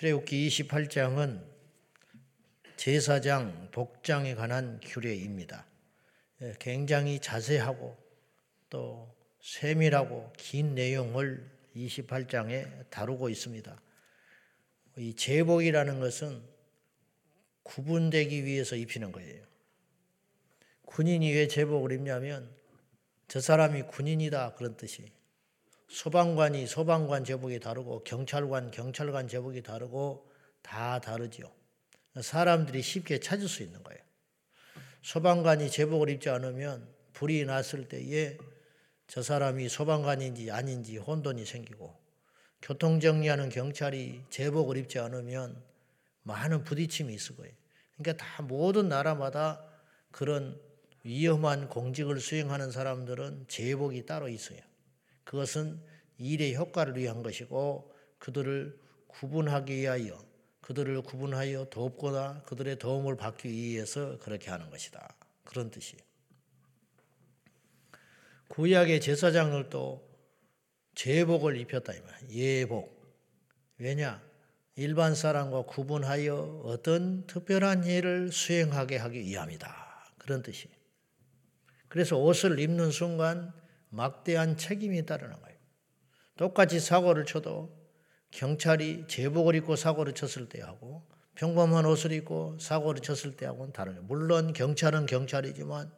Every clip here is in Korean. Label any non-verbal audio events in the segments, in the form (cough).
출애굽기 28장은 제사장 복장에 관한 규례입니다. 예, 굉장히 자세하고 또 세밀하고 긴 내용을 28장에 다루고 있습니다. 이 제복이라는 것은 구분되기 위해서 입히는 거예요. 군인이 왜 제복을 입냐면 저 사람이 군인이다 그런 뜻이. 소방관이 소방관 제복이 다르고 경찰관 경찰관 제복이 다르고 다 다르죠. 사람들이 쉽게 찾을 수 있는 거예요. 소방관이 제복을 입지 않으면 불이 났을 때에 저 사람이 소방관인지 아닌지 혼돈이 생기고 교통정리하는 경찰이 제복을 입지 않으면 많은 부딪힘이 있을 거예요. 그러니까 다 모든 나라마다 그런 위험한 공직을 수행하는 사람들은 제복이 따로 있어요. 그것은 일의 효과를 위한 것이고 그들을 구분하기 위하여 그들을 구분하여 돕거나 그들의 도움을 받기 위해서 그렇게 하는 것이다. 그런 뜻이에요. 구약의 제사장들도 제복을 입혔다 이 말. 예복. 왜냐? 일반 사람과 구분하여 어떤 특별한 일을 수행하게 하기 위함이다. 그런 뜻이. 그래서 옷을 입는 순간 막대한 책임이 따르는 거예요. 똑같이 사고를 쳐도 경찰이 제복을 입고 사고를 쳤을 때하고 평범한 옷을 입고 사고를 쳤을 때하고는 거예요. 물론 경찰은 경찰이지만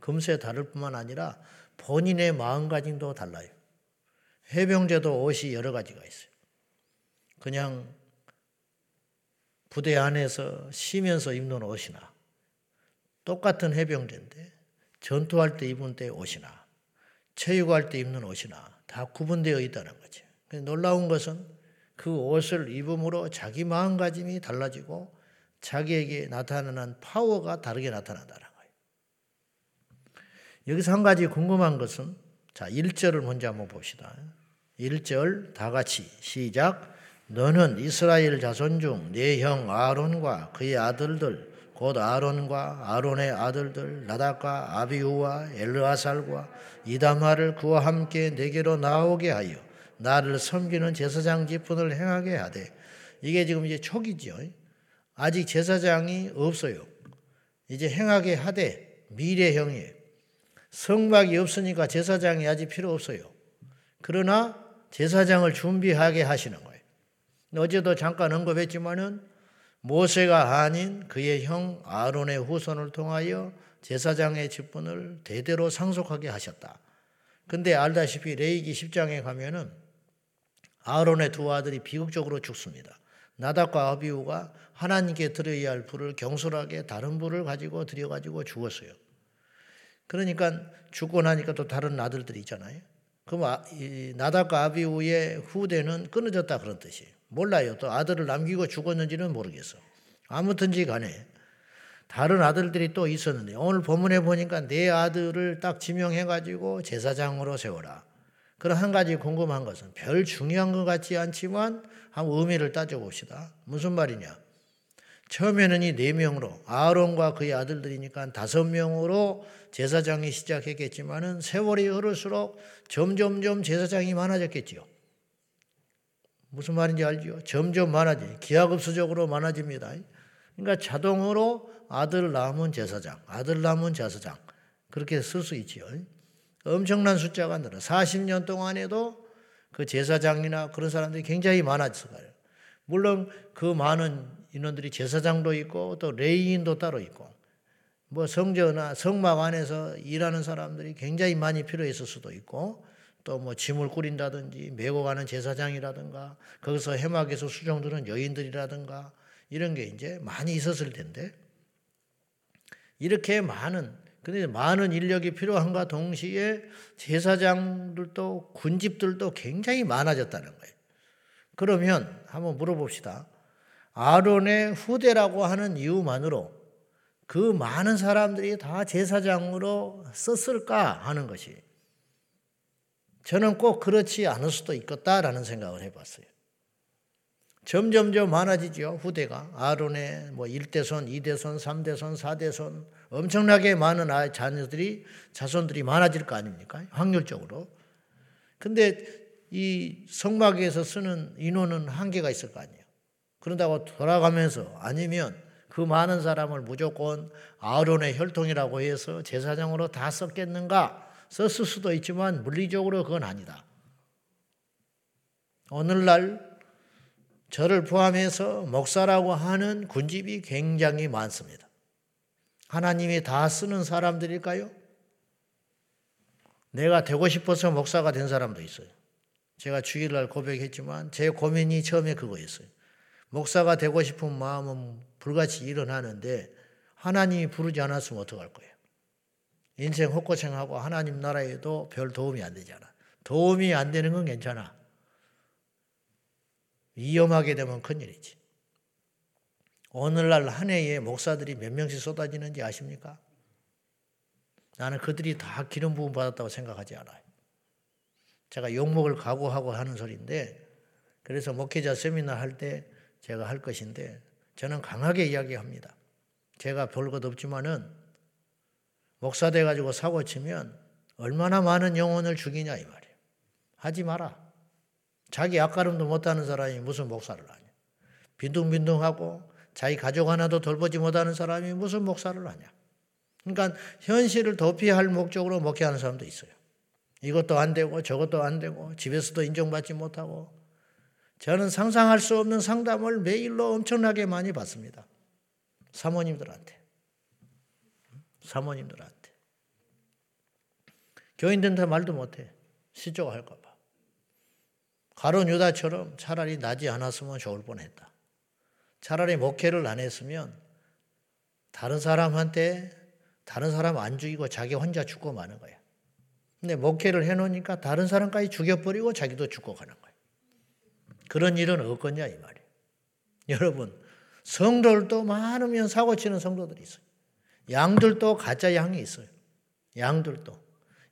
금세 다를 뿐만 아니라 본인의 마음가짐도 달라요. 해병제도 옷이 여러 가지가 있어요. 그냥 부대 안에서 쉬면서 입는 옷이나 똑같은 해병제인데 전투할 때 입은 때 옷이나 체육할 때 입는 옷이나 다 구분되어 있다는 거죠. 놀라운 것은 그 옷을 입음으로 자기 마음가짐이 달라지고 자기에게 나타나는 파워가 다르게 나타난다는 거예요. 여기서 한 가지 궁금한 것은 자, 1절을 먼저 한번 봅시다. 1절 다 같이 시작. 너는 이스라엘 자손 중네형 아론과 그의 아들들 곧 아론과 아론의 아들들 나답과 아비우와 엘르아살과 이다마를 그와 함께 내게로 나오게 하여 나를 섬기는 제사장 직분을 행하게 하되 이게 지금 이제 초기죠. 아직 제사장이 없어요. 이제 행하게 하되 미래형이에요. 성막이 없으니까 제사장이 아직 필요 없어요. 그러나 제사장을 준비하게 하시는 거예요. 어제도 잠깐 언급했지만은 모세가 아닌 그의 형 아론의 후손을 통하여 제사장의 직분을 대대로 상속하게 하셨다. 근데 알다시피 레이기 10장에 가면은 아론의 두 아들이 비극적으로 죽습니다. 나답과 아비우가 하나님께 드려야 할 불을 경솔하게 다른 불을 가지고 드려가지고 죽었어요. 그러니까 죽고 나니까 또 다른 아들들이 있잖아요. 그럼 아, 나답과 아비우의 후대는 끊어졌다 그런 뜻이에요. 몰라요. 또 아들을 남기고 죽었는지는 모르겠어. 아무튼지 간에 다른 아들들이 또 있었는데 오늘 본문에 보니까 네 아들을 딱 지명해 가지고 제사장으로 세워라. 그런 한 가지 궁금한 것은 별 중요한 것 같지 않지만 한번 의미를 따져봅시다. 무슨 말이냐? 처음에는 이 네 명으로 아론과 그의 아들들이니까 다섯 명으로 제사장이 시작했겠지만은 세월이 흐를수록 점점점 제사장이 많아졌겠지요. 무슨 말인지 알죠? 점점 많아지. 기하급수적으로 많아집니다. 그러니까 자동으로 아들 남은 제사장, 아들 남은 제사장 그렇게 쓸 수 있지요. 엄청난 숫자가 늘어. 40년 동안에도 그 제사장이나 그런 사람들이 굉장히 많아졌어요. 물론 그 많은 인원들이 제사장도 있고 또 레이인도 따로 있고 뭐 성전이나 성막 안에서 일하는 사람들이 굉장히 많이 필요했을 수도 있고 또 뭐 짐을 꾸린다든지 메고 가는 제사장이라든가 거기서 해막에서 수종드는 여인들이라든가 이런 게 이제 많이 있었을 텐데 이렇게 많은 근데 많은 인력이 필요한가 동시에 제사장들도 군집들도 굉장히 많아졌다는 거예요. 그러면 한번 물어봅시다. 아론의 후대라고 하는 이유만으로 그 많은 사람들이 다 제사장으로 썼을까 하는 것이 저는 꼭 그렇지 않을 수도 있겠다라는 생각을 해봤어요. 점점점 많아지죠, 후대가. 아론의 뭐 1대손, 2대손, 3대손, 4대손, 엄청나게 많은 아 자녀들이, 자손들이 많아질 거 아닙니까? 확률적으로. 근데 이 성막에서 쓰는 인원은 한계가 있을 거 아니에요. 그런다고 돌아가면서 아니면 그 많은 사람을 무조건 아론의 혈통이라고 해서 제사장으로 다 썼겠는가? 썼을 수도 있지만 물리적으로 그건 아니다. 오늘날 저를 포함해서 목사라고 하는 군집이 굉장히 많습니다. 하나님이 다 쓰는 사람들일까요? 내가 되고 싶어서 목사가 된 사람도 있어요. 제가 주일날 고백했지만 제 고민이 처음에 그거였어요. 목사가 되고 싶은 마음은 불같이 일어나는데 하나님이 부르지 않았으면 어떡할 거예요? 인생 헛고생하고 하나님 나라에도 별 도움이 안 되잖아. 도움이 안 되는 건 괜찮아. 위험하게 되면 큰일이지. 오늘날 한 해에 목사들이 몇 명씩 쏟아지는지 아십니까? 나는 그들이 다 기름 부음 받았다고 생각하지 않아요. 제가 욕먹을 각오하고 하는 소리인데 그래서 목회자 세미나 할 때 제가 할 것인데 저는 강하게 이야기합니다. 제가 볼것 없지만은 목사 돼 가지고 사고 치면 얼마나 많은 영혼을 죽이냐 이 말이에요. 하지 마라. 자기 앞가름도 못하는 사람이 무슨 목사를 하냐. 빈둥빈둥하고 자기 가족 하나도 돌보지 못하는 사람이 무슨 목사를 하냐. 그러니까 현실을 도피할 목적으로 목회하는 사람도 있어요. 이것도 안 되고 저것도 안 되고 집에서도 인정받지 못하고 저는 상상할 수 없는 상담을 매일로 엄청나게 많이 받습니다. 사모님들한테. 사모님들한테. 교인들한테 말도 못해. 시조할까봐. 가론 유다처럼 차라리 나지 않았으면 좋을 뻔했다. 차라리 목회를 안 했으면 다른 사람한테 다른 사람 안 죽이고 자기 혼자 죽고 마는 거야. 근데 목회를 해놓으니까 다른 사람까지 죽여버리고 자기도 죽고 가는 거야. 그런 일은 없겠냐 이 말이에요. 여러분 성도들도 많으면 사고치는 성도들이 있어요. 양들도 가짜 양이 있어요. 양들도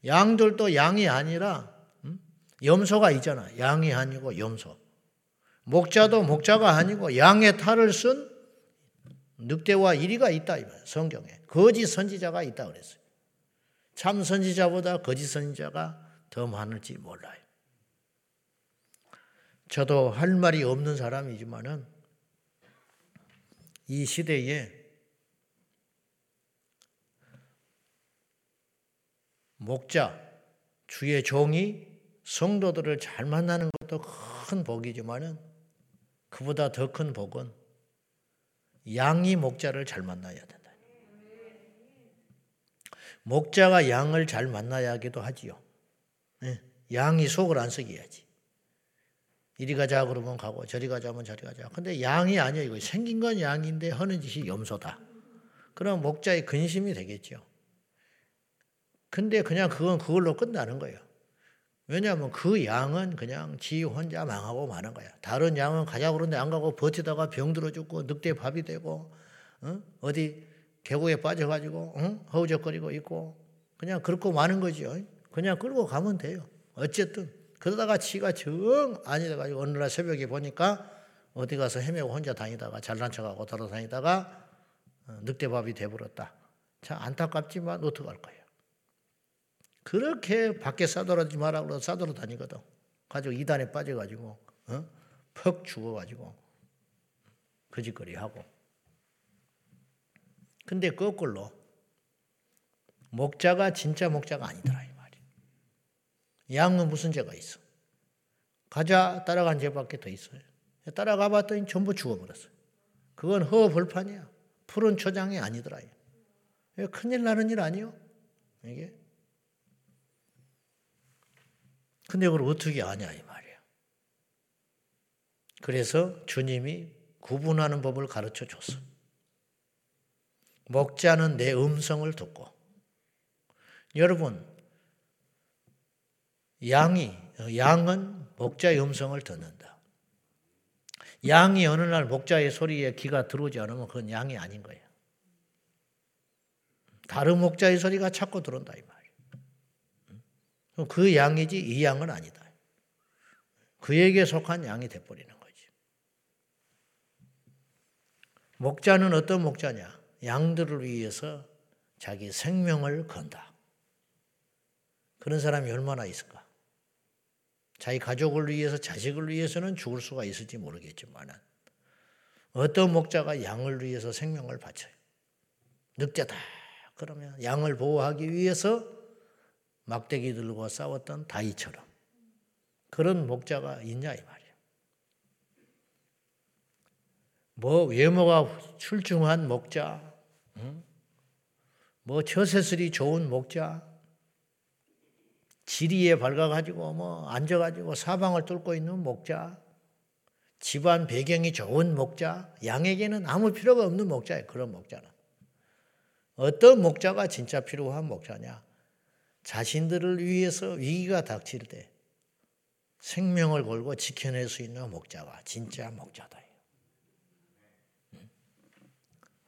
양들도 양이 아니라 음? 염소가 있잖아. 양이 아니고 염소. 목자도 목자가 아니고 양의 탈을 쓴 늑대와 이리가 있다 이 말이에요. 성경에 거짓 선지자가 있다 그랬어요. 참 선지자보다 거짓 선지자가 더 많을지 몰라요. 저도 할 말이 없는 사람이지만은 이 시대에 목자, 주의 종이 성도들을 잘 만나는 것도 큰 복이지만은 그보다 더 큰 복은 양이 목자를 잘 만나야 된다. 목자가 양을 잘 만나야 하기도 하지요. 예, 양이 속을 안 썩여야지. 이리 가자 그러면 가고 저리 가자 면 저리 가자. 근데 양이 아니야 이거 생긴 건 양인데 하는 짓이 염소다. 그럼 목자의 근심이 되겠죠. 근데 그냥 그건 그걸로 끝나는 거예요. 왜냐하면 그 양은 그냥 지 혼자 망하고 마는 거야. 다른 양은 가자 그러는데 안 가고 버티다가 병 들어 죽고 늑대 밥이 되고 어? 디 계곡에 빠져가지고 어? 허우적거리고 있고 그냥 그렇고 마는 거죠. 그냥 끌고 가면 돼요. 어쨌든 그러다가 지가 정 아니다 가지고 어느 날 새벽에 보니까 어디 가서 헤매고 혼자 다니다가 잘난 척하고 돌아다니다가 어, 늑대밥이 돼버렸다. 참 안타깝지만 어떡할 거예요. 그렇게 밖에 싸돌아지 마라 그러고 싸돌아 다니거든. 가지고 이단에 빠져가지고 어? 퍽 죽어가지고 거짓거리 하고. 근데 거꾸로 목자가 진짜 목자가 아니더라. 양은 무슨 죄가 있어? 가자 따라간 죄밖에 더 있어요. 따라가 봤더니 전부 죽어버렸어요. 그건 허벌판이야. 푸른 초장이 아니더라. 큰일 나는 일 아니요? 이게? 근데 그걸 어떻게 아냐 이 말이야. 그래서 주님이 구분하는 법을 가르쳐 줬어. 목자는 내 음성을 듣고 여러분 양이 양은 목자의 음성을 듣는다. 양이 어느 날 목자의 소리에 귀가 들어오지 않으면 그건 양이 아닌 거예요. 다른 목자의 소리가 자꾸 들어온다 이 말이에요. 그 양이지 이 양은 아니다. 그에게 속한 양이 돼버리는 거지. 목자는 어떤 목자냐? 양들을 위해서 자기 생명을 건다. 그런 사람이 얼마나 있을까? 자기 가족을 위해서 자식을 위해서는 죽을 수가 있을지 모르겠지만 어떤 목자가 양을 위해서 생명을 바쳐요. 늑대다. 그러면 양을 보호하기 위해서 막대기 들고 싸웠던 다이처럼 그런 목자가 있냐 이 말이에요. 뭐 외모가 출중한 목자, 응? 뭐 처세술이 좋은 목자, 지리에 밝아가지고 뭐 앉아가지고 사방을 뚫고 있는 목자, 집안 배경이 좋은 목자, 양에게는 아무 필요가 없는 목자예요. 그런 목자는. 어떤 목자가 진짜 필요한 목자냐? 자신들을 위해서 위기가 닥칠 때 생명을 걸고 지켜낼 수 있는 목자가 진짜 목자다.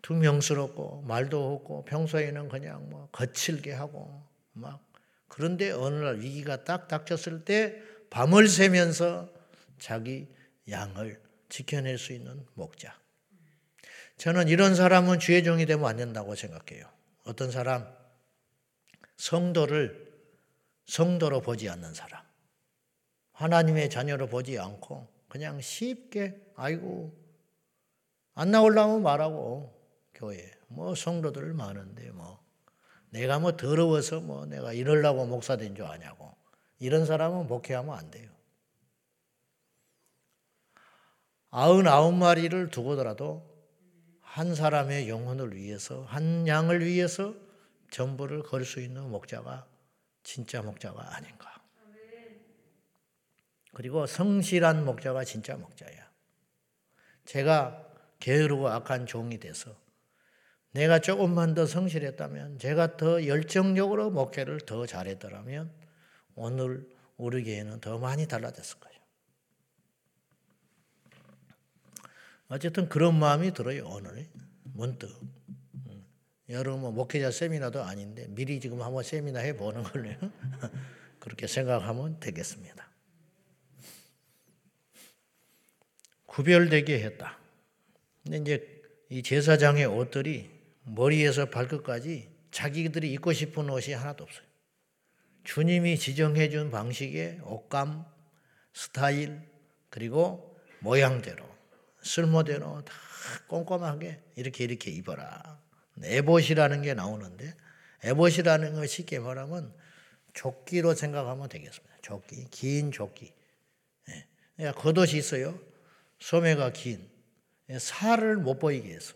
투명스럽고 말도 없고 평소에는 그냥 뭐 거칠게 하고 막 그런데 어느 날 위기가 딱 닥쳤을 때 밤을 새면서 자기 양을 지켜낼 수 있는 목자. 저는 이런 사람은 주의 종이 되면 안 된다고 생각해요. 어떤 사람 성도를 성도로 보지 않는 사람. 하나님의 자녀로 보지 않고 그냥 쉽게 아이고 안 나오려면 말하고 교회 뭐 성도들 많은데 뭐 내가 뭐 더러워서 뭐 내가 이럴라고 목사 된 줄 아냐고 이런 사람은 목회하면 안 돼요. 아흔아홉 마리를 두고더라도 한 사람의 영혼을 위해서 한 양을 위해서 전부를 걸 수 있는 목자가 진짜 목자가 아닌가. 그리고 성실한 목자가 진짜 목자야. 제가 게으르고 악한 종이 돼서 내가 조금만 더 성실했다면, 제가 더 열정적으로 목회를 더 잘했더라면, 오늘 우리 교회는 더 많이 달라졌을 거예요. 어쨌든 그런 마음이 들어요, 오늘. 문득. 음. 여러분, 뭐 목회자 세미나도 아닌데, 미리 지금 한번 세미나 해보는 걸로 (laughs) 그렇게 생각하면 되겠습니다. 구별되게 했다. 근데 이제 이 제사장의 옷들이 머리에서 발끝까지 자기들이 입고 싶은 옷이 하나도 없어요. 주님이 지정해 준 방식의 옷감, 스타일, 그리고 모양대로, 쓸모대로 다 꼼꼼하게 이렇게 이렇게 입어라. 에봇이라는 게 나오는데 에봇이라는 걸 쉽게 말하면 조끼로 생각하면 되겠습니다. 조끼, 긴 조끼. 예. 겉옷이 있어요. 소매가 긴. 예, 살을 못 보이게 해서.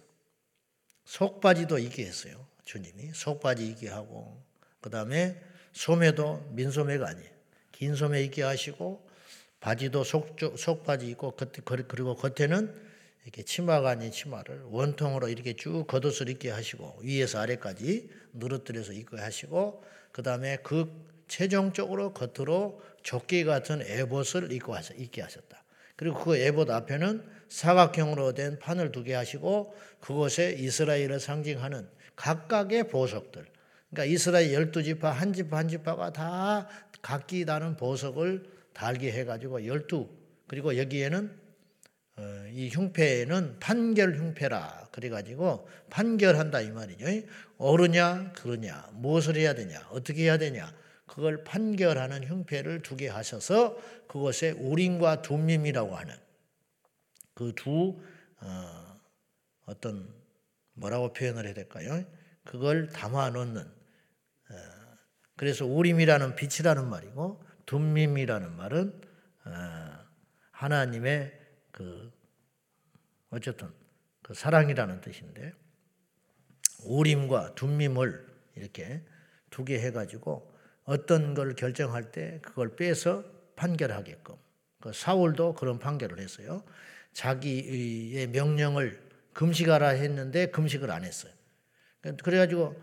속바지도 입게 했어요. 주님이 속바지 입게 하고 그 다음에 소매도 민소매가 아니에요. 긴 소매 입게 하시고 바지도 속, 속바지 입고 그리고 겉에는 이렇게 치마가 아닌 치마를 원통으로 이렇게 쭉 겉옷을 입게 하시고 위에서 아래까지 누르뜨려서 입게 하시고 그 다음에 그 최종적으로 겉으로 조끼 같은 에봇을 입고 입게 하셨다. 그리고 그 에봇 앞에는 사각형으로 된 판을 두개 하시고 그곳에 이스라엘을 상징하는 각각의 보석들. 그러니까 이스라엘 열두 지파 한 지파 한 지파가 다 각기 다른 보석을 달게 해가지고 열두 그리고 여기에는 어, 이 흉패는 판결 흉패라 그래가지고 판결한다 이 말이죠. 옳으냐 그러냐 무엇을 해야 되냐 어떻게 해야 되냐 그걸 판결하는 흉패를 두 개 하셔서 그것에 우림과 둠밈이라고 하는 그두 어, 어떤 뭐라고 표현을 해야 될까요? 그걸 담아 놓는 어, 그래서 우림이라는 빛이라는 말이고 둠밈이라는 말은 어, 하나님의 그 어쨌든 그 사랑이라는 뜻인데 우림과 둠밈을 이렇게 두 개 해가지고 어떤 걸 결정할 때 그걸 빼서 판결하게끔 그 사울도 그런 판결을 했어요. 자기의 명령을 금식하라 했는데 금식을 안 했어요. 그래가지고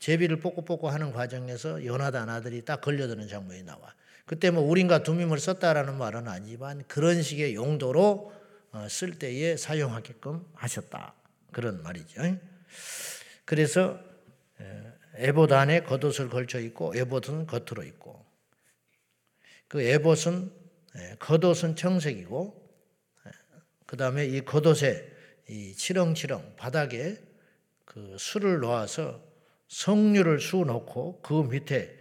제비를 뽑고 하는 과정에서 연하단 아들이 딱 걸려드는 장면이 나와. 그때 뭐 우린과 두밈을 썼다라는 말은 아니지만 그런 식의 용도로 어, 쓸 때에 사용하게끔 하셨다. 그런 말이죠. 그래서 에봇 안에 겉옷을 걸쳐 있고 에봇은 겉으로 있고 그 에봇은 겉옷은 청색이고 그 다음에 이 겉옷에 이 치렁치렁 바닥에 그 술을 놓아서 석류를 수 놓고 그 밑에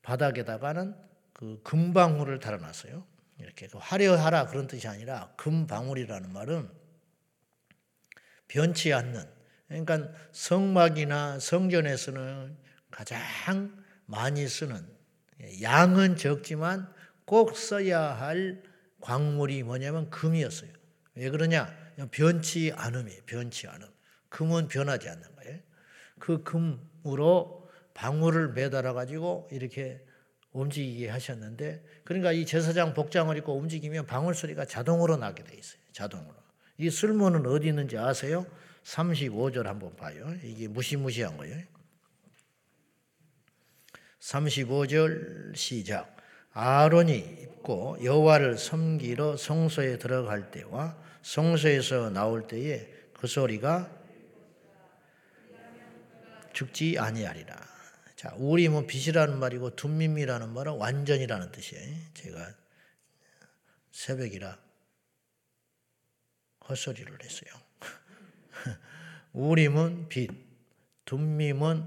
바닥에다가는 그 금방울을 달아놨어요. 이렇게 그 화려하라 그런 뜻이 아니라 금방울이라는 말은 변치 않는 그러니까 성막이나 성전에서는 가장 많이 쓰는 양은 적지만 꼭 써야 할 광물이 뭐냐면 금이었어요. 왜 그러냐? 변치 않음이 변치 않음. 금은 변하지 않는 거예요. 그 금으로 방울을 매달아 가지고 이렇게 움직이게 하셨는데 그러니까 이 제사장 복장을 입고 움직이면 방울 소리가 자동으로 나게 돼 있어요. 자동으로. 이 쓸모는 어디 있는지 아세요? 35절 한번 봐요. 이게 무시무시한 거예요. 35절 시작. 아론이 입고 여호와를 섬기러 성소에 들어갈 때와 성소에서 나올 때에 그 소리가 죽지 아니하리라. 자, 우림은 빛이라는 말이고 둠밈이라는 말은 완전이라는 뜻이에요. 제가 새벽이라 헛소리를 했어요. (laughs) 우림은 빛, 둠밈은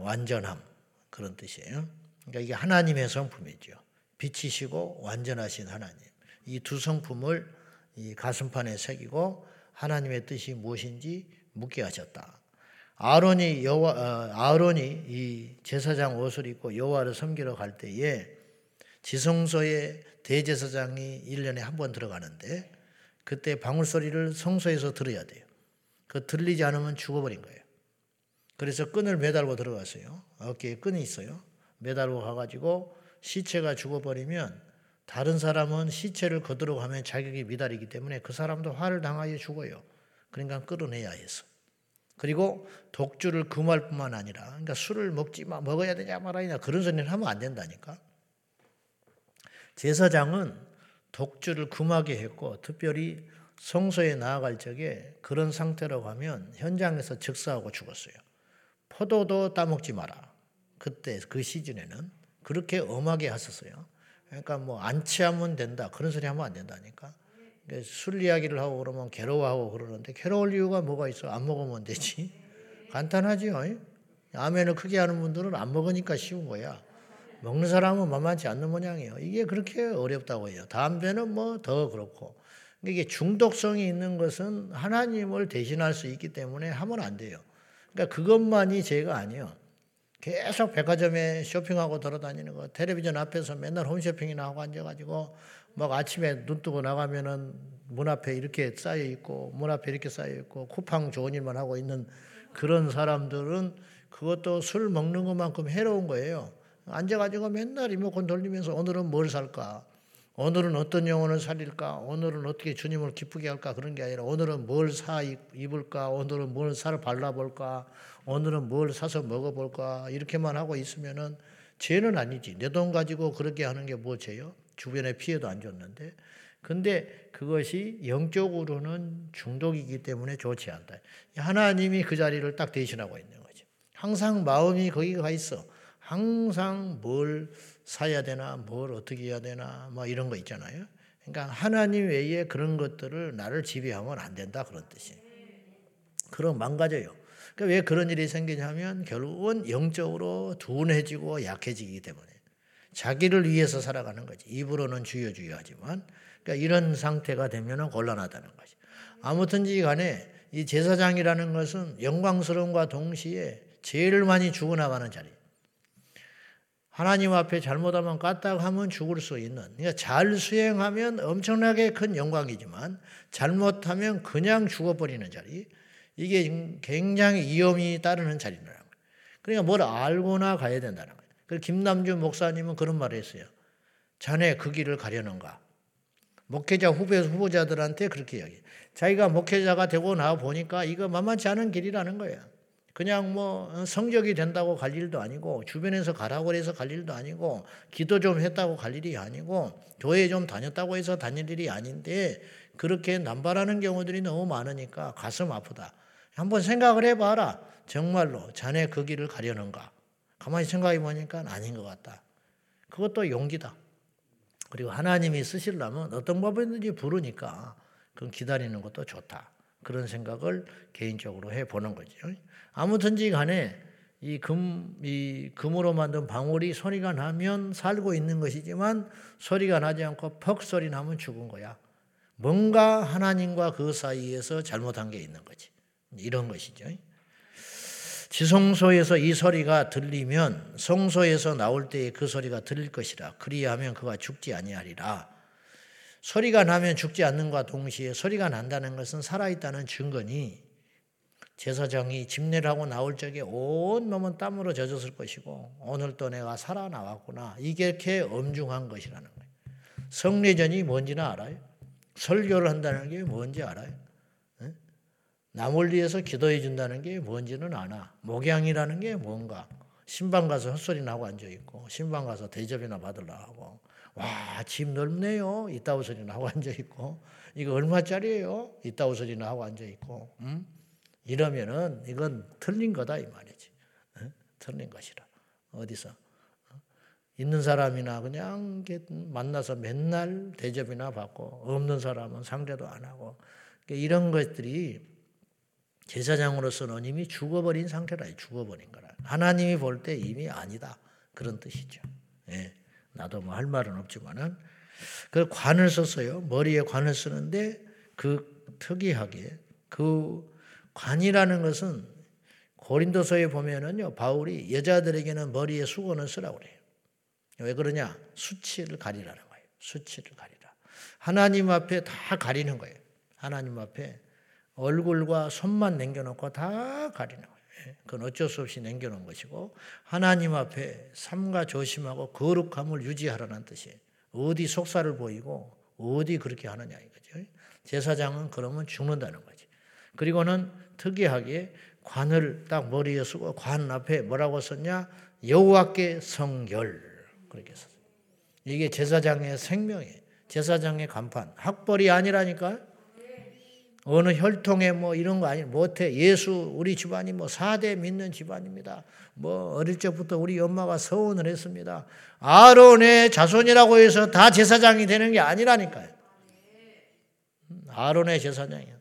완전함 그런 뜻이에요. 그러니까 이게 하나님의 성품이죠. 빛이시고 완전하신 하나님. 이 두 성품을 이 가슴판에 새기고 하나님의 뜻이 무엇인지 묻게 하셨다. 아론이 여와 어, 아론이 이 제사장 옷을 입고 여호와를 섬기러 갈 때에 지성소에 대제사장이 1년에 한 번 들어가는데 그때 방울 소리를 성소에서 들어야 돼요. 그 들리지 않으면 죽어버린 거예요. 그래서 끈을 매달고 들어갔어요. 어깨에 끈이 있어요. 매달고 가가지고 시체가 죽어버리면 다른 사람은 시체를 거두러 가면 자격이 미달이기 때문에 그 사람도 화를 당하여 죽어요. 그러니까 끌어내야 했어. 그리고 독주를 금할 뿐만 아니라 그러니까 술을 먹지 마 먹어야 되냐 말아야 그런 소리는 하면 안 된다니까. 제사장은 독주를 금하게 했고 특별히 성소에 나아갈 적에 그런 상태로 가면 현장에서 즉사하고 죽었어요. 포도도 따먹지 마라. 그때 그 시즌에는 그렇게 엄하게 하셨어요. 그러니까 뭐 안 취하면 된다 그런 소리 하면 안 된다니까. 술 이야기를 하고 그러면 괴로워하고 그러는데 괴로울 이유가 뭐가 있어? 안 먹으면 되지. (laughs) 간단하지요. 아멘을 크게 하는 분들은 안 먹으니까 쉬운 거야. 먹는 사람은 만만치 않는 모양이에요. 이게 그렇게 어렵다고 해요. 담배는 뭐 더 그렇고. 이게 중독성이 있는 것은 하나님을 대신할 수 있기 때문에 하면 안 돼요. 그러니까 그것만이 죄가 아니에요. 계속 백화점에 쇼핑하고 돌아다니는 거, 텔레비전 앞에서 맨날 홈쇼핑이나 하고 앉아가지고 막 아침에 눈 뜨고 나가면은 문 앞에 이렇게 쌓여 있고 문 앞에 이렇게 쌓여 있고 쿠팡 좋은 일만 하고 있는 그런 사람들은 그것도 술 먹는 것만큼 해로운 거예요. 앉아가지고 맨날 리모컨 돌리면서 오늘은 뭘 살까? 오늘은 어떤 영혼을 살릴까? 오늘은 어떻게 주님을 기쁘게 할까? 그런 게 아니라 오늘은 뭘 사 입을까? 오늘은 뭘살 발라볼까? 오늘은 뭘 사서 먹어볼까? 이렇게만 하고 있으면은 죄는 아니지. 내 돈 가지고 그렇게 하는 게 뭐 죄요? 주변에 피해도 안 줬는데. 근데 그것이 영적으로는 중독이기 때문에 좋지 않다. 하나님이 그 자리를 딱 대신하고 있는 거죠. 항상 마음이 거기 가 있어. 항상 뭘 사야 되나, 뭘 어떻게 해야 되나, 뭐 이런 거 있잖아요. 그러니까 하나님 외에 그런 것들을 나를 지배하면 안 된다 그런 뜻이에요. 그럼 망가져요. 그러니까 왜 그런 일이 생기냐면 결국은 영적으로 둔해지고 약해지기 때문에 자기를 위해서 살아가는 거지. 입으로는 주여 주여 하지만 그러니까 이런 상태가 되면 곤란하다는 거지. 아무튼지 간에 이 제사장이라는 것은 영광스러움과 동시에 제일 많이 죽어나가는 자리. 하나님 앞에 잘못하면 까딱하면 죽을 수 있는. 그러니까 잘 수행하면 엄청나게 큰 영광이지만 잘못하면 그냥 죽어버리는 자리. 이게 굉장히 위험이 따르는 자리라는 거예요. 그러니까 뭘 알고나 가야 된다는 거예요. 그래서 김남주 목사님은 그런 말을 했어요. 자네 그 길을 가려는가? 목회자 후배 후보자들한테 그렇게 이야기. 자기가 목회자가 되고 나 보니까 이거 만만치 않은 길이라는 거예요. 그냥 뭐 성적이 된다고 갈 일도 아니고 주변에서 가라고 해서 갈 일도 아니고 기도 좀 했다고 갈 일이 아니고 교회 좀 다녔다고 해서 다닐 일이 아닌데 그렇게 남발하는 경우들이 너무 많으니까 가슴 아프다. 한번 생각을 해봐라. 정말로 자네 그 길을 가려는가? 가만히 생각해 보니까 아닌 것 같다. 그것도 용기다. 그리고 하나님이 쓰시려면 어떤 법이든지 부르니까 그건 기다리는 것도 좋다. 그런 생각을 개인적으로 해 보는 거죠. 아무튼지 간에 이 금, 이 금으로 만든 방울이 소리가 나면 살고 있는 것이지만 소리가 나지 않고 퍽 소리 나면 죽은 거야. 뭔가 하나님과 그 사이에서 잘못한 게 있는 거지. 이런 것이죠. 지성소에서 이 소리가 들리면 성소에서 나올 때에 그 소리가 들릴 것이라 그리하면 그가 죽지 아니하리라. 소리가 나면 죽지 않는과 동시에 소리가 난다는 것은 살아있다는 증거니 제사장이 집례를 하고 나올 적에 온 몸은 땀으로 젖었을 것이고 오늘 또 내가 살아나왔구나. 이게 이렇게 엄중한 것이라는 거예요. 성례전이 뭔지는 알아요? 설교를 한다는 게 뭔지 알아요? 남을 위해서 기도해 준다는 게 뭔지는 아나. 목양이라는 게 뭔가. 신방 가서 헛소리 나고 앉아 있고 신방 가서 대접이나 받으려 하고 와, 집 넓네요. 이따구 소리나 하고 앉아 있고 이거 얼마짜리예요? 이따구 소리나 하고 앉아 있고 음? 이러면은 이건 틀린 거다 이 말이지. 어? 틀린 것이라. 어디서 어? 있는 사람이나 그냥 만나서 맨날 대접이나 받고 없는 사람은 상대도 안 하고 그러니까 이런 것들이 제사장으로서는 이미 죽어버린 상태라 죽어버린 거라. 하나님이 볼 때 이미 아니다 그런 뜻이죠. 예. 나도 뭐 할 말은 없지만은 그 관을 썼어요. 머리에 관을 쓰는데 그 특이하게 그 관이라는 것은 고린도서에 보면은요 바울이 여자들에게는 머리에 수건을 쓰라고 그래요. 왜 그러냐? 수치를 가리라는 거예요. 수치를 가리라. 하나님 앞에 다 가리는 거예요. 하나님 앞에 얼굴과 손만 남겨놓고 다 가리는 거예요. 예, 그건 어쩔 수 없이 남겨놓은 것이고 하나님 앞에 삼가 조심하고 거룩함을 유지하라는 뜻이에요. 어디 속살을 보이고 어디 그렇게 하느냐 이거죠. 제사장은 그러면 죽는다는 거지. 그리고는 특이하게 관을 딱 머리에 쓰고 관 앞에 뭐라고 썼냐? 여호와께 성결 그렇게 썼어요. 이게 제사장의 생명이에요. 제사장의 간판. 학벌이 아니라니까 어느 혈통에 뭐 이런 거 아니 못해 예수 우리 집안이 뭐 4대 믿는 집안입니다. 뭐 어릴 적부터 우리 엄마가 서원을 했습니다. 아론의 자손이라고 해서 다 제사장이 되는 게 아니라니까요. 아론의 제사장이야.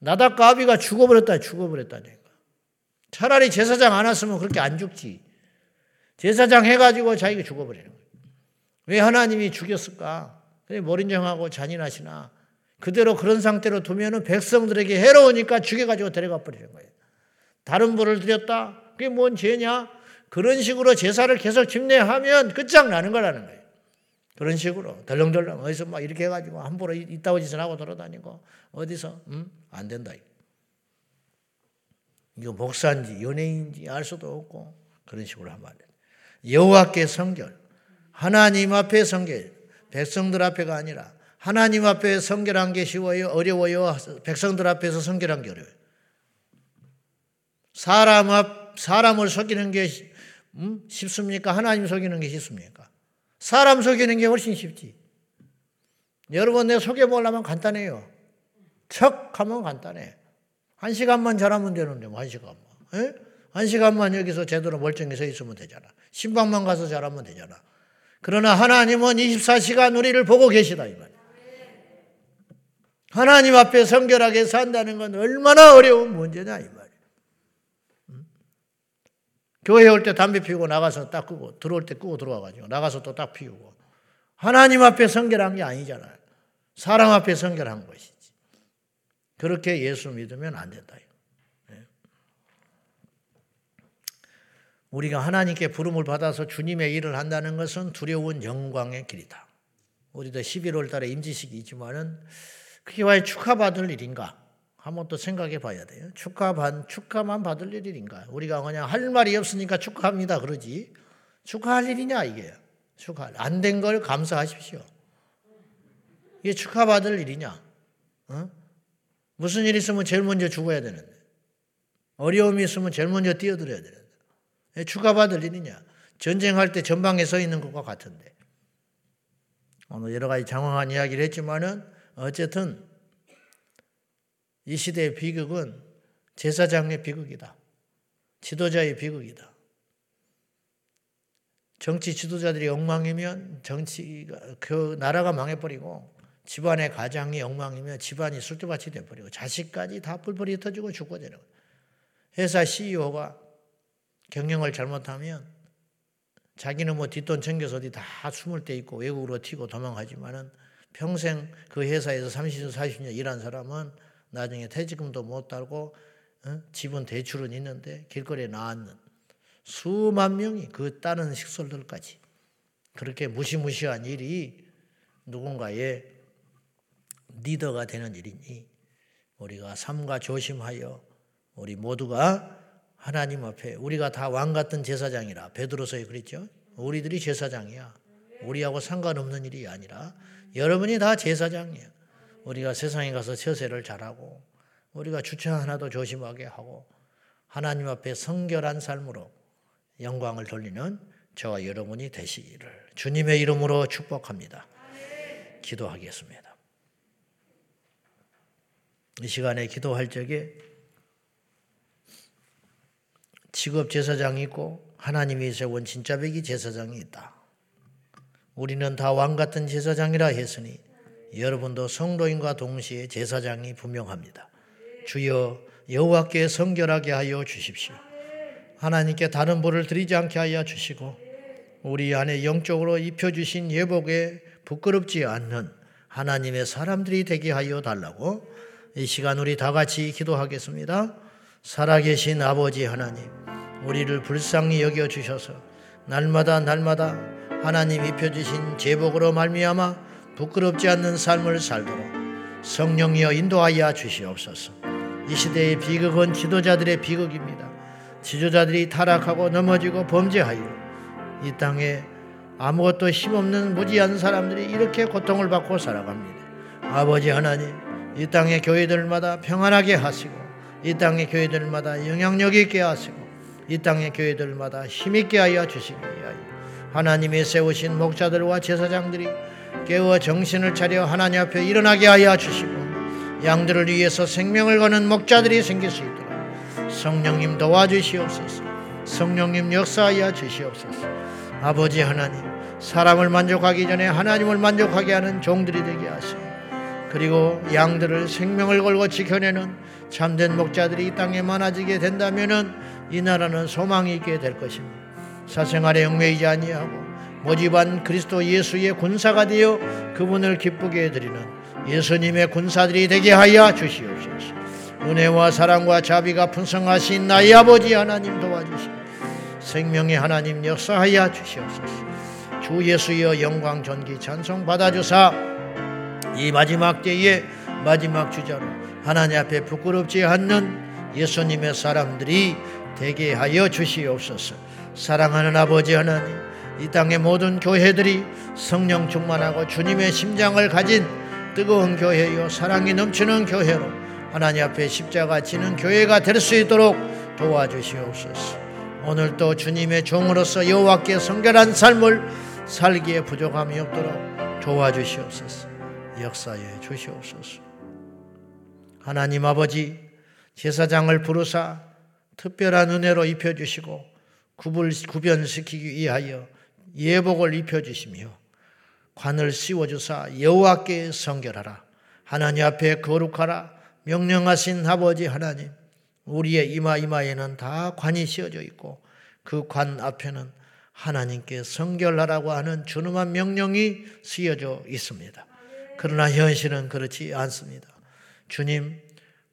나답과 아비가 죽어버렸다 죽어버렸다니까. 차라리 제사장 안 왔으면 그렇게 안 죽지. 제사장 해가지고 자기가 죽어버리는 거예요. 왜 하나님이 죽였을까? 머린정하고 잔인하시나 그대로 그런 상태로 두면은 백성들에게 해로우니까 죽여가지고 데려가 버리는 거예요. 다른 불을 드렸다? 그게 뭔 죄냐? 그런 식으로 제사를 계속 집례하면 끝장나는 거라는 거예요. 그런 식으로 덜렁덜렁 어디서 막 이렇게 해가지고 함부로 이따오 짓을 하고 돌아다니고 어디서 음? 안 된다. 이거 목사인지 연예인인지 알 수도 없고 그런 식으로 하면 안 돼. 여호와께 성결, 하나님 앞에 성결, 백성들 앞에가 아니라 하나님 앞에 성결한 게 쉬워요? 어려워요? 백성들 앞에서 성결한 게 어려워요. 사람 앞, 사람을 속이는 게 음? 쉽습니까? 하나님 속이는 게 쉽습니까? 사람 속이는 게 훨씬 쉽지. 여러분, 내가 속여보려면 간단해요. 척 하면 간단해. 한 시간만 잘하면 되는데, 뭐, 한 시간만. 에? 한 시간만 여기서 제대로 멀쩡히 서 있으면 되잖아. 신방만 가서 잘하면 되잖아. 그러나 하나님은 24시간 우리를 보고 계시다, 이 말. 하나님 앞에 성결하게 산다는 건 얼마나 어려운 문제냐 이 말이에요. 교회 올 때 담배 피우고 나가서 딱 끄고 들어올 때 끄고 들어와가지고 나가서 또 딱 피우고 하나님 앞에 성결한 게 아니잖아요. 사람 앞에 성결한 것이지. 그렇게 예수 믿으면 안 된다. 네. 우리가 하나님께 부름을 받아서 주님의 일을 한다는 것은 두려운 영광의 길이다. 우리도 11월 달에 임지식이 있지만은 그게 왜 축하받을 일인가? 한번 또 생각해 봐야 돼요. 축하 반, 축하만 받을 일인가? 우리가 그냥 할 말이 없으니까 축하합니다. 그러지. 축하할 일이냐, 이게. 축하. 안 된 걸 감사하십시오. 이게 축하받을 일이냐? 어? 무슨 일 있으면 제일 먼저 죽어야 되는데. 어려움이 있으면 제일 먼저 뛰어들어야 되는데. 축하받을 일이냐? 전쟁할 때 전방에 서 있는 것과 같은데. 오늘 여러 가지 장황한 이야기를 했지만은 어쨌든 이 시대의 비극은 제사장의 비극이다. 지도자의 비극이다. 정치 지도자들이 엉망이면 정치가 그 나라가 망해버리고 집안의 가장이 엉망이면 집안이 술두밭이 돼버리고 자식까지 다 뿔뿔이 터지고 죽고 되는 거예요. 회사 CEO가 경영을 잘못하면 자기는 뭐 뒷돈 챙겨서 어디 다 숨을 때 있고 외국으로 튀고 도망가지만은 평생 그 회사에서 30년, 40년 일한 사람은 나중에 퇴직금도 못 달고 어? 집은 대출은 있는데 길거리에 나앉는 수만 명이 그 다른 식솔들까지 그렇게 무시무시한 일이 누군가의 리더가 되는 일이니 우리가 삼가 조심하여 우리 모두가 하나님 앞에 우리가 다 왕 같은 제사장이라 베드로서에 그랬죠. 우리들이 제사장이야. 우리하고 상관없는 일이 아니라 여러분이 다 제사장이야. 우리가 세상에 가서 처세를 잘하고 우리가 주차 하나도 조심하게 하고 하나님 앞에 성결한 삶으로 영광을 돌리는 저와 여러분이 되시기를 주님의 이름으로 축복합니다. 기도하겠습니다. 이 시간에 기도할 적에 직업 제사장이 있고 하나님이 세운 진짜 백이 제사장이 있다. 우리는 다 왕 같은 제사장이라 했으니 여러분도 성도인과 동시에 제사장이 분명합니다. 주여 여호와께 성결하게 하여 주십시오. 하나님께 다른 벌을 드리지 않게 하여 주시고 우리 안에 영적으로 입혀 주신 예복에 부끄럽지 않는 하나님의 사람들이 되게 하여 달라고 이 시간 우리 다 같이 기도하겠습니다. 살아계신 아버지 하나님, 우리를 불쌍히 여겨 주셔서 날마다 날마다 하나님 입혀 주신 제복으로 말미암아 부끄럽지 않는 삶을 살도록 성령이여 인도하여 주시옵소서. 이 시대의 비극은 지도자들의 비극입니다. 지도자들이 타락하고 넘어지고 범죄하여 이 땅에 아무것도 힘없는 무지한 사람들이 이렇게 고통을 받고 살아갑니다. 아버지 하나님, 이 땅의 교회들마다 평안하게 하시고, 이 땅의 교회들마다 영향력 있게 하시고, 이 땅의 교회들마다 힘있게 하여 주시기 위하여 하나님이 세우신 목자들과 제사장들이 깨어 정신을 차려 하나님 앞에 일어나게 하여 주시고 양들을 위해서 생명을 거는 목자들이 생길 수 있도록 성령님 도와주시옵소서. 성령님 역사하여 주시옵소서. 아버지 하나님, 사람을 만족하기 전에 하나님을 만족하게 하는 종들이 되게 하시고, 그리고 양들을 생명을 걸고 지켜내는 참된 목자들이 이 땅에 많아지게 된다면은 이 나라는 소망이 있게 될 것입니다. 사생활에 얽매이지 아니하고 모집한 그리스도 예수의 군사가 되어 그분을 기쁘게 해드리는 예수님의 군사들이 되게 하여 주시옵소서. 은혜와 사랑과 자비가 풍성하신 나의 아버지 하나님 도와주시고 생명의 하나님 역사하여 주시옵소서. 주 예수여 영광 존귀 찬송 받아주사 이 마지막 때에 마지막 주자로 하나님 앞에 부끄럽지 않는 예수님의 사람들이 되게 하여 주시옵소서. 사랑하는 아버지 하나님, 이 땅의 모든 교회들이 성령 충만하고 주님의 심장을 가진 뜨거운 교회요 사랑이 넘치는 교회로 하나님 앞에 십자가 지는 교회가 될 수 있도록 도와주시옵소서. 오늘도 주님의 종으로서 여호와께 성결한 삶을 살기에 부족함이 없도록 도와주시옵소서. 역사에 주시옵소서. 하나님 아버지 제사장을 부르사 특별한 은혜로 입혀 주시고 구분 구변시키기 위하여 예복을 입혀 주시며 관을 씌워 주사 여호와께 성결하라. 하나님 앞에 거룩하라. 명령하신 아버지 하나님, 우리의 이마 이마에는 다 관이 씌어져 있고 그 관 앞에는 하나님께 성결하라고 하는 준엄한 명령이 씌어져 있습니다. 그러나 현실은 그렇지 않습니다. 주님,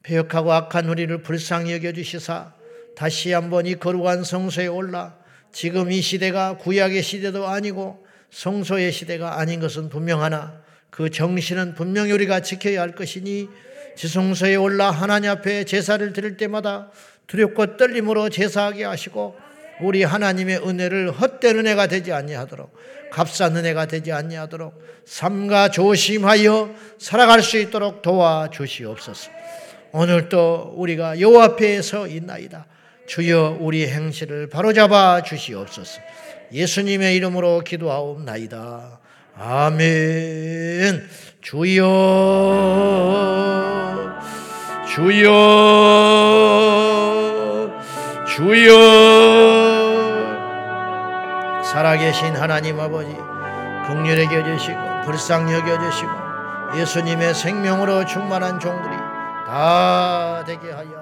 폐역하고 악한 우리를 불쌍히 여겨주시사 다시 한번 이 거룩한 성소에 올라 지금 이 시대가 구약의 시대도 아니고 성소의 시대가 아닌 것은 분명하나 그 정신은 분명히 우리가 지켜야 할 것이니 지성소에 올라 하나님 앞에 제사를 드릴 때마다 두렵고 떨림으로 제사하게 하시고 우리 하나님의 은혜를 헛된 은혜가 되지 아니하도록 값싼 은혜가 되지 아니하도록 삼가 조심하여 살아갈 수 있도록 도와 주시옵소서. 오늘도 우리가 여호와 앞에 서 있나이다. 주여 우리 행실을 바로잡아 주시옵소서. 예수님의 이름으로 기도하옵나이다. 아멘. 주여, 주여, 주여. 살아계신 하나님 아버지, 긍휼히 여겨주시고, 불쌍히 여겨주시고, 예수님의 생명으로 충만한 종들이 다 되게 하여.